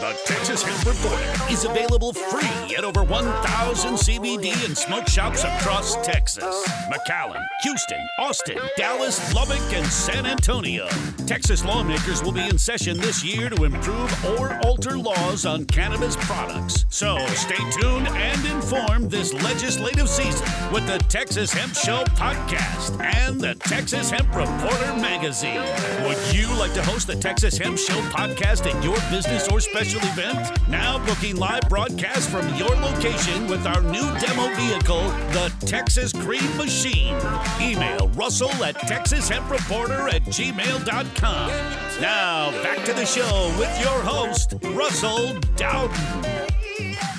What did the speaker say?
The Texas Hemp Reporter is available free at over 1,000 CBD and smoke shops across Texas, McAllen, Houston, Austin, Dallas, Lubbock, and San Antonio. Texas lawmakers will be in session this year to improve or alter laws on cannabis products. So stay tuned and informed this legislative season with the Texas Hemp Show podcast and the Texas Hemp Reporter magazine. Would you like to host the Texas Hemp Show podcast at your business or special event? Now booking live broadcasts from your location with our new demo vehicle, the Texas Green Machine. Email Russell at TexasHempReporter at gmail.com. Now back to the show with your host, Russell Dowden.